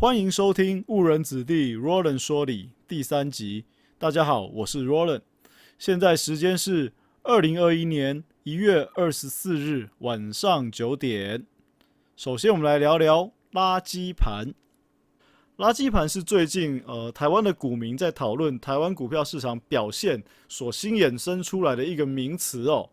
欢迎收听误人子弟 Roland 说理第三集。大家好，我是 Roland。现在时间是二零二一年一月二十四日晚上九点。首先，我们来聊聊垃圾盘。垃圾盘是最近呃台湾的股民在讨论台湾股票市场表现所新衍生出来的一个名词哦。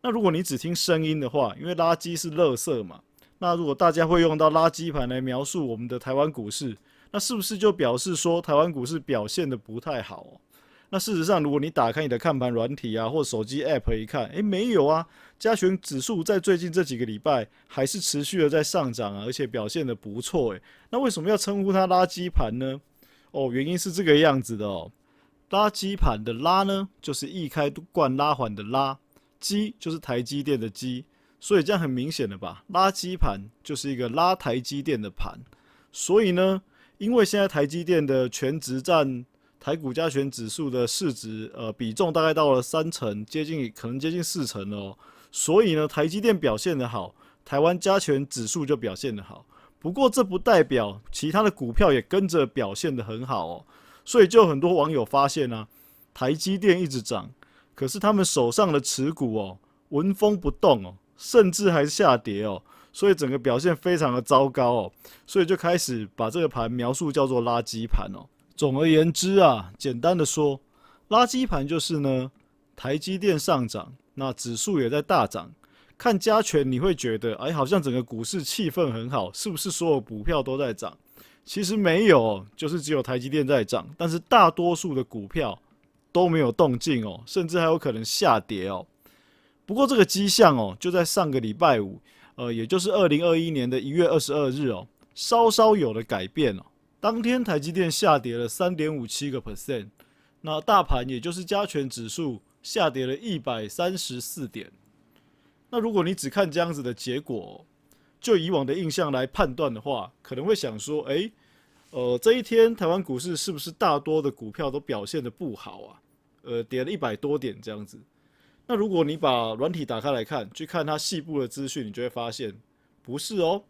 那如果你只听声音的话，因为垃圾是垃圾嘛。那如果大家会用到垃圾盘来描述我们的台湾股市，那是不是就表示说台湾股市表现的不太好？那事实上，如果你打开你的看盘软体啊，或手机 App 一看，诶，没有啊，加权指数在最近这几个礼拜还是持续的在上涨啊，而且表现的不错，诶，那为什么要称呼它垃圾盘呢？哦，原因是这个样子的哦，垃圾盘的拉呢，就是一开罐拉环的拉，基就是台积电的基。所以这样很明显的吧，垃圾盘就是一个拉台积电的盘。所以呢，因为现在台积电的全值占台股加权指数的市值，呃，比重大概到了三成，接近可能接近四成哦。所以呢，台积电表现的好，台湾加权指数就表现的好。不过这不代表其他的股票也跟着表现的很好哦。所以就很多网友发现呢，台积电一直涨，可是他们手上的持股哦，纹风不动哦。甚至还下跌哦，所以整个表现非常的糟糕哦，所以就开始把这个盘描述叫做垃圾盘哦。总而言之啊，简单的说，垃圾盘就是呢，台积电上涨，那指数也在大涨，看加权你会觉得，哎，好像整个股市气氛很好，是不是所有股票都在涨？其实没有，就是只有台积电在涨，但是大多数的股票都没有动静哦，甚至还有可能下跌哦。不过这个迹象哦，就在上个礼拜五，呃，也就是二零二一年的一月二十二日哦，稍稍有了改变哦。当天台积电下跌了三点五七个 percent，那大盘也就是加权指数下跌了一百三十四点。那如果你只看这样子的结果，就以往的印象来判断的话，可能会想说，诶，呃，这一天台湾股市是不是大多的股票都表现的不好啊？呃，跌了一百多点这样子。那如果你把软体打开来看，去看它细部的资讯，你就会发现不是哦。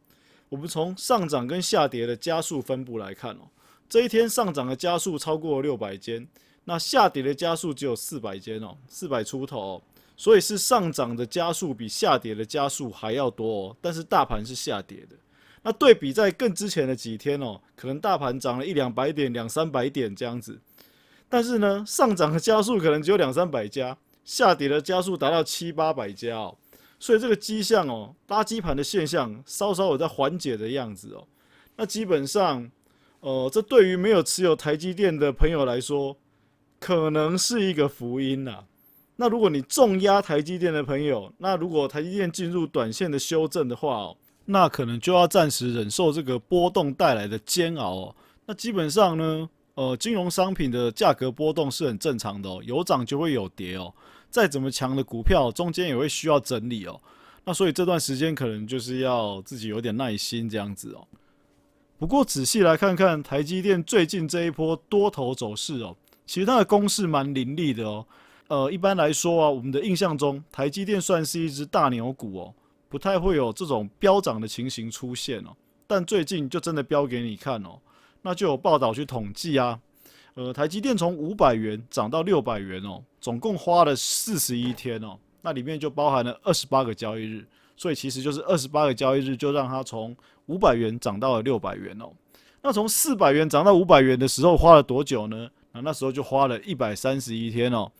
我们从上涨跟下跌的加速分布来看哦，这一天上涨的加速超过六百间，那下跌的加速只有四百间哦，四百出头哦。所以是上涨的加速比下跌的加速还要多哦。但是大盘是下跌的。那对比在更之前的几天哦，可能大盘涨了一两百点、两三百点这样子，但是呢，上涨的加速可能只有两三百家。下跌的加速达到七八百家哦，所以这个迹象哦，垃圾盘的现象稍稍有在缓解的样子哦。那基本上，呃，这对于没有持有台积电的朋友来说，可能是一个福音呐。那如果你重压台积电的朋友，那如果台积电进入短线的修正的话哦，那可能就要暂时忍受这个波动带来的煎熬哦。那基本上呢，呃，金融商品的价格波动是很正常的哦，有涨就会有跌哦。再怎么强的股票，中间也会需要整理哦。那所以这段时间可能就是要自己有点耐心这样子哦。不过仔细来看看台积电最近这一波多头走势哦，其实它的攻势蛮凌厉的哦。呃，一般来说啊，我们的印象中台积电算是一只大牛股哦，不太会有这种飙涨的情形出现哦。但最近就真的飙给你看哦，那就有报道去统计啊。呃，台积电从五百元涨到六百元哦，总共花了四十一天哦，那里面就包含了二十八个交易日，所以其实就是二十八个交易日就让它从五百元涨到了六百元哦。那从四百元涨到五百元的时候花了多久呢？那那时候就花了一百三十一天哦。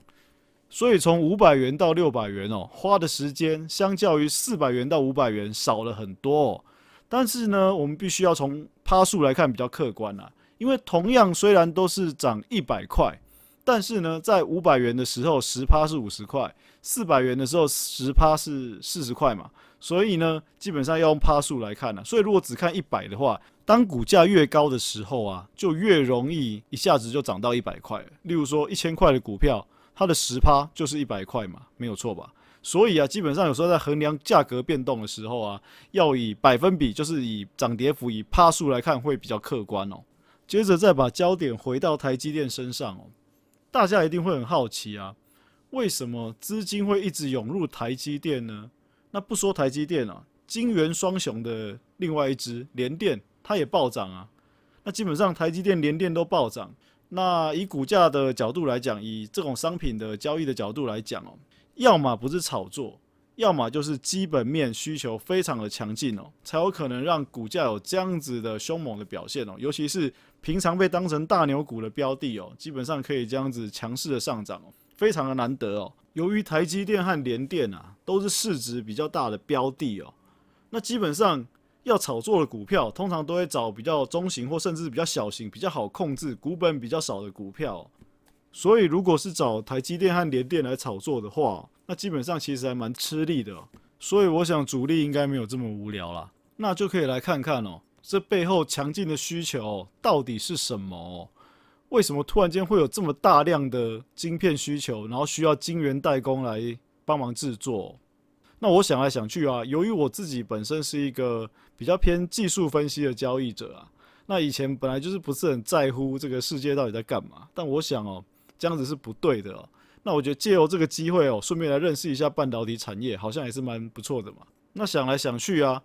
所以从五百元到六百元哦，花的时间相较于四百元到五百元少了很多哦。但是呢，我们必须要从趴数来看比较客观啊。因为同样虽然都是涨一百块，但是呢，在五百元的时候十趴是五十块，四百元的时候十趴是四十块嘛，所以呢，基本上要用趴数来看呢。所以如果只看一百的话，当股价越高的时候啊，就越容易一下子就涨到一百块。例如说一千块的股票，它的十趴就是一百块嘛，没有错吧？所以啊，基本上有时候在衡量价格变动的时候啊，要以百分比，就是以涨跌幅以趴数来看，会比较客观哦。接着再把焦点回到台积电身上哦，大家一定会很好奇啊，为什么资金会一直涌入台积电呢？那不说台积电啊，金元双雄的另外一只联电，它也暴涨啊。那基本上台积电、联电都暴涨。那以股价的角度来讲，以这种商品的交易的角度来讲哦，要么不是炒作，要么就是基本面需求非常的强劲哦，才有可能让股价有这样子的凶猛的表现哦。尤其是平常被当成大牛股的标的哦，基本上可以这样子强势的上涨哦，非常的难得哦。由于台积电和联电啊都是市值比较大的标的哦，那基本上。要炒作的股票，通常都会找比较中型或甚至比较小型、比较好控制、股本比较少的股票。所以，如果是找台积电和联电来炒作的话，那基本上其实还蛮吃力的。所以，我想主力应该没有这么无聊啦。那就可以来看看哦，这背后强劲的需求到底是什么？为什么突然间会有这么大量的晶片需求，然后需要晶圆代工来帮忙制作？那我想来想去啊，由于我自己本身是一个比较偏技术分析的交易者啊，那以前本来就是不是很在乎这个世界到底在干嘛。但我想哦，这样子是不对的哦。那我觉得借由这个机会哦，顺便来认识一下半导体产业，好像也是蛮不错的嘛。那想来想去啊，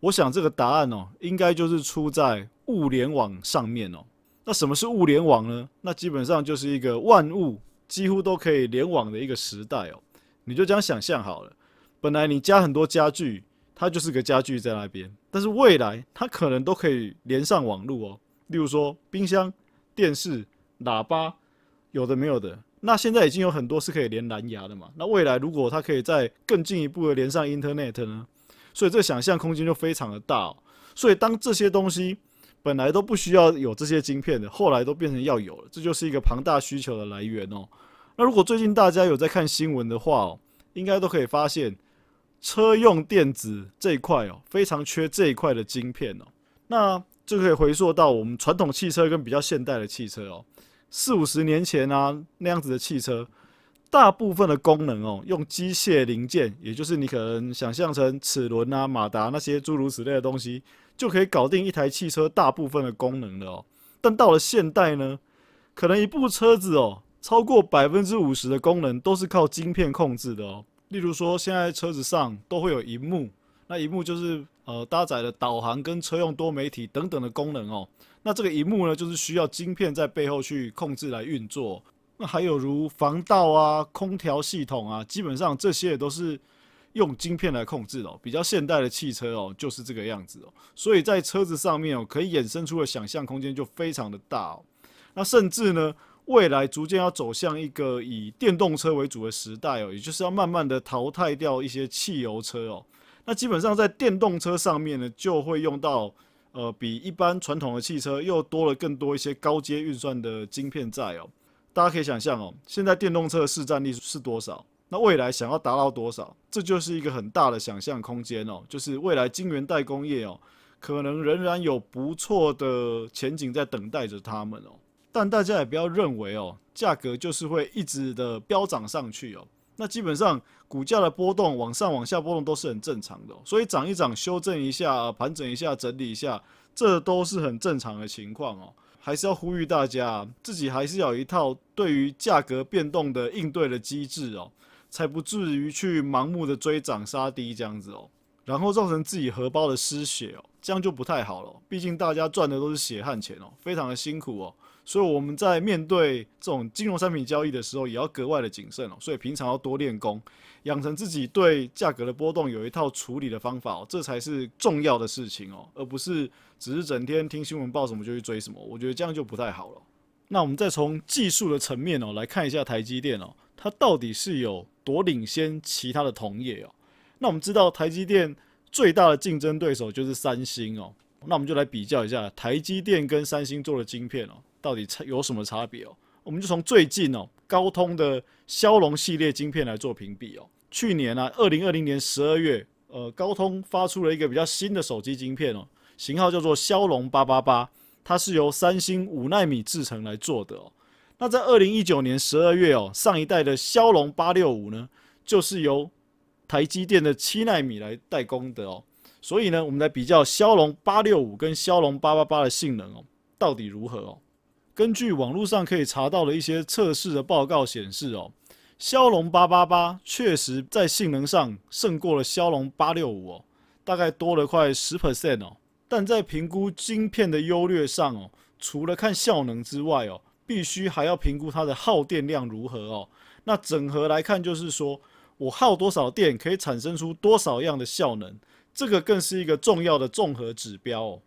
我想这个答案哦，应该就是出在物联网上面哦。那什么是物联网呢？那基本上就是一个万物几乎都可以联网的一个时代哦。你就这样想象好了。本来你加很多家具，它就是个家具在那边，但是未来它可能都可以连上网络哦。例如说冰箱、电视、喇叭，有的没有的。那现在已经有很多是可以连蓝牙的嘛？那未来如果它可以再更进一步的连上 Internet 呢？所以这个想象空间就非常的大。哦所以当这些东西本来都不需要有这些晶片的，后来都变成要有了，这就是一个庞大需求的来源哦。那如果最近大家有在看新闻的话哦，应该都可以发现。车用电子这一块哦，非常缺这一块的晶片哦。那就可以回溯到我们传统汽车跟比较现代的汽车哦。四五十年前啊，那样子的汽车，大部分的功能哦，用机械零件，也就是你可能想象成齿轮啊、马达那些诸如此类的东西，就可以搞定一台汽车大部分的功能了哦。但到了现代呢，可能一部车子哦，超过百分之五十的功能都是靠晶片控制的哦。例如说，现在车子上都会有荧幕，那荧幕就是呃搭载了导航跟车用多媒体等等的功能哦。那这个荧幕呢，就是需要晶片在背后去控制来运作。那还有如防盗啊、空调系统啊，基本上这些也都是用晶片来控制的。比较现代的汽车哦，就是这个样子哦。所以在车子上面哦，可以衍生出的想象空间就非常的大哦。那甚至呢。未来逐渐要走向一个以电动车为主的时代哦，也就是要慢慢的淘汰掉一些汽油车哦。那基本上在电动车上面呢，就会用到呃比一般传统的汽车又多了更多一些高阶运算的晶片在哦。大家可以想象哦，现在电动车的市占率是多少？那未来想要达到多少？这就是一个很大的想象空间哦。就是未来晶圆代工业哦，可能仍然有不错的前景在等待着他们哦。但大家也不要认为哦，价格就是会一直的飙涨上去哦。那基本上股价的波动往上往下波动都是很正常的，所以涨一涨，修正一下，盘整一下，整理一下，这都是很正常的情况哦。还是要呼吁大家，自己还是要有一套对于价格变动的应对的机制哦，才不至于去盲目的追涨杀低这样子哦，然后造成自己荷包的失血哦，这样就不太好了。毕竟大家赚的都是血汗钱哦，非常的辛苦哦。所以我们在面对这种金融商品交易的时候，也要格外的谨慎哦。所以平常要多练功，养成自己对价格的波动有一套处理的方法哦，这才是重要的事情哦，而不是只是整天听新闻报什么就去追什么。我觉得这样就不太好了。那我们再从技术的层面哦来看一下台积电哦，它到底是有多领先其他的同业哦？那我们知道台积电最大的竞争对手就是三星哦，那我们就来比较一下台积电跟三星做的晶片哦。到底差有什么差别哦？我们就从最近哦，高通的骁龙系列晶片来做评比哦。去年呢，二零二零年十二月，呃，高通发出了一个比较新的手机晶片哦，型号叫做骁龙八八八，它是由三星五纳米制程来做的哦。那在二零一九年十二月哦，上一代的骁龙八六五呢，就是由台积电的七纳米来代工的哦。所以呢，我们来比较骁龙八六五跟骁龙八八八的性能哦，到底如何哦？根据网络上可以查到的一些测试的报告显示，哦，骁龙八八八确实在性能上胜过了骁龙八六五哦，大概多了快十 percent 哦。但在评估晶片的优劣上哦，除了看效能之外哦，必须还要评估它的耗电量如何哦。那整合来看，就是说我耗多少电可以产生出多少样的效能，这个更是一个重要的综合指标哦。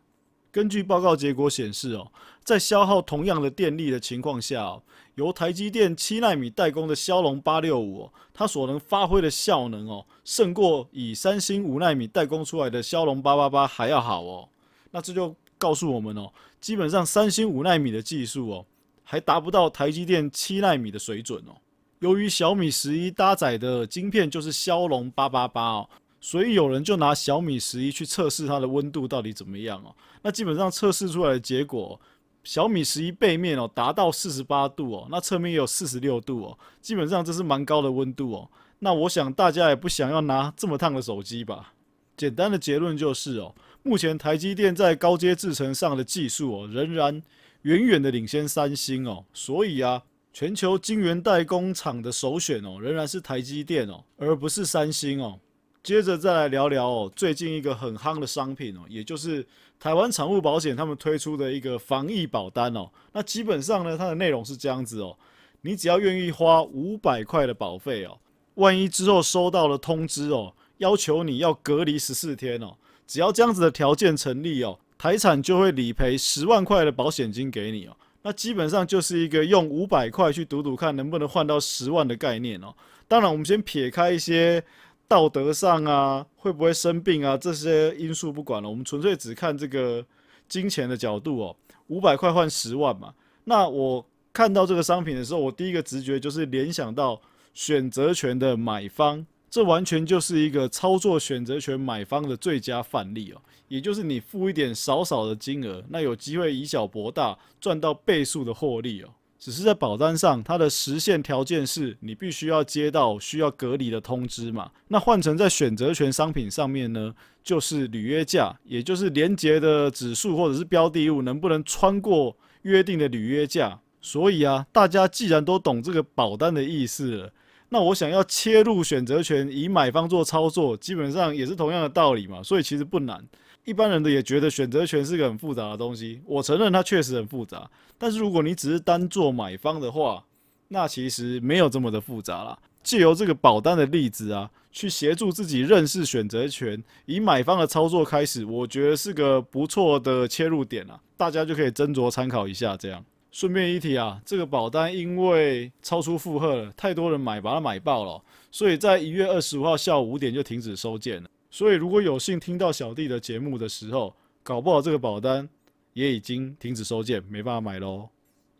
根据报告结果显示哦，在消耗同样的电力的情况下，由台积电七纳米代工的骁龙八六五，它所能发挥的效能哦，胜过以三星五纳米代工出来的骁龙八八八还要好哦。那这就告诉我们哦，基本上三星五纳米的技术哦，还达不到台积电七纳米的水准哦。由于小米十一搭载的晶片就是骁龙八八八哦。所以有人就拿小米十一去测试它的温度到底怎么样哦？那基本上测试出来的结果，小米十一背面哦达到四十八度哦，那侧面也有四十六度哦，基本上这是蛮高的温度哦。那我想大家也不想要拿这么烫的手机吧？简单的结论就是哦，目前台积电在高阶制程上的技术哦，仍然远远的领先三星哦。所以啊，全球晶圆代工厂的首选哦，仍然是台积电哦，而不是三星哦。接着再来聊聊哦，最近一个很夯的商品哦，也就是台湾产物保险他们推出的一个防疫保单哦。那基本上呢，它的内容是这样子哦，你只要愿意花五百块的保费哦，万一之后收到了通知哦，要求你要隔离十四天哦，只要这样子的条件成立哦，台产就会理赔十万块的保险金给你哦。那基本上就是一个用五百块去赌赌看能不能换到十万的概念哦。当然，我们先撇开一些。道德上啊，会不会生病啊？这些因素不管了，我们纯粹只看这个金钱的角度哦。五百块换十万嘛，那我看到这个商品的时候，我第一个直觉就是联想到选择权的买方，这完全就是一个操作选择权买方的最佳范例哦。也就是你付一点少少的金额，那有机会以小博大，赚到倍数的获利哦。只是在保单上，它的实现条件是你必须要接到需要隔离的通知嘛？那换成在选择权商品上面呢，就是履约价，也就是连接的指数或者是标的物能不能穿过约定的履约价。所以啊，大家既然都懂这个保单的意思了，那我想要切入选择权以买方做操作，基本上也是同样的道理嘛。所以其实不难。一般人的也觉得选择权是个很复杂的东西，我承认它确实很复杂。但是如果你只是单做买方的话，那其实没有这么的复杂啦。借由这个保单的例子啊，去协助自己认识选择权，以买方的操作开始，我觉得是个不错的切入点啊。大家就可以斟酌参考一下。这样顺便一提啊，这个保单因为超出负荷了，太多人买，把它买爆了，所以在一月二十五号下午五点就停止收件了。所以，如果有幸听到小弟的节目的时候，搞不好这个保单也已经停止收件，没办法买喽。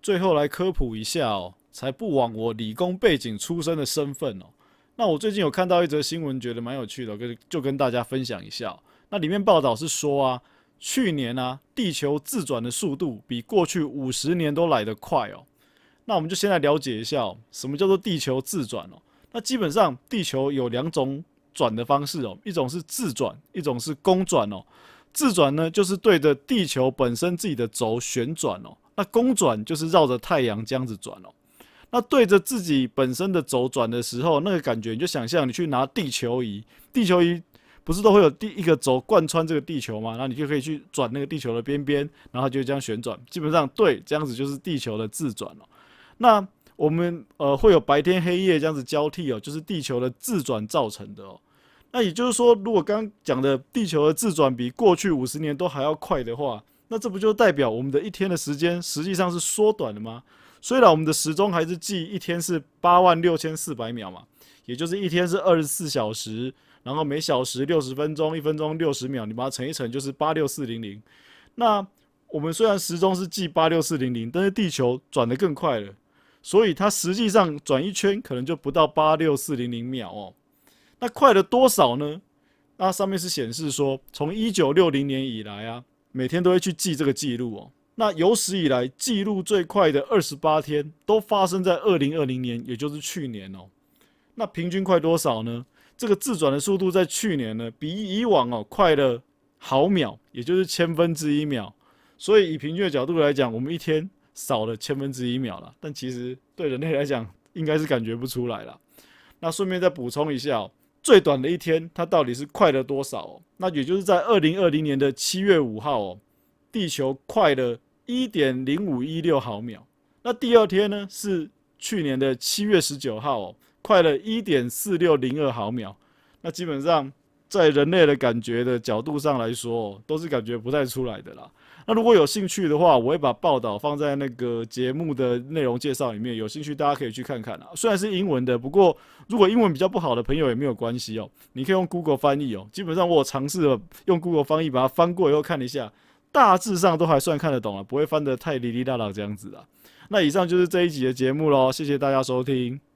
最后来科普一下哦，才不枉我理工背景出身的身份哦。那我最近有看到一则新闻，觉得蛮有趣的，跟就跟大家分享一下。那里面报道是说啊，去年啊，地球自转的速度比过去五十年都来得快哦。那我们就先来了解一下，什么叫做地球自转哦？那基本上地球有两种。转的方式哦，一种是自转，一种是公转哦。自转呢，就是对着地球本身自己的轴旋转哦。那公转就是绕着太阳这样子转哦。那对着自己本身的轴转的时候，那个感觉你就想象你去拿地球仪，地球仪不是都会有第一个轴贯穿这个地球吗？然后你就可以去转那个地球的边边，然后就这样旋转。基本上对，这样子就是地球的自转哦。那我们呃会有白天黑夜这样子交替哦，就是地球的自转造成的哦。那也就是说，如果刚刚讲的地球的自转比过去五十年都还要快的话，那这不就代表我们的一天的时间实际上是缩短了吗？虽然我们的时钟还是记一天是八万六千四百秒嘛，也就是一天是二十四小时，然后每小时六十分钟，一分钟六十秒，你把它乘一乘就是八六四零零。那我们虽然时钟是记八六四零零，但是地球转得更快了，所以它实际上转一圈可能就不到八六四零零秒哦。那快了多少呢？那上面是显示说，从一九六零年以来啊，每天都会去记这个记录哦。那有史以来记录最快的二十八天，都发生在二零二零年，也就是去年哦。那平均快多少呢？这个自转的速度在去年呢，比以往哦快了毫秒，也就是千分之一秒。所以以平均的角度来讲，我们一天少了千分之一秒了。但其实对人类来讲，应该是感觉不出来了。那顺便再补充一下。哦最短的一天，它到底是快了多少？哦那也就是在二零二零年的七月五号哦，地球快了一点零五一六毫秒。那第二天呢是去年的七月十九号哦，快了一点四六零二毫秒。那基本上在人类的感觉的角度上来说，都是感觉不太出来的啦。那如果有兴趣的话，我会把报道放在那个节目的内容介绍里面，有兴趣大家可以去看看啊。虽然是英文的，不过如果英文比较不好的朋友也没有关系哦，你可以用 Google 翻译哦。基本上我尝试了用 Google 翻译把它翻过以后看一下，大致上都还算看得懂了，不会翻得太哩哩啦啦这样子啊。那以上就是这一集的节目喽，谢谢大家收听。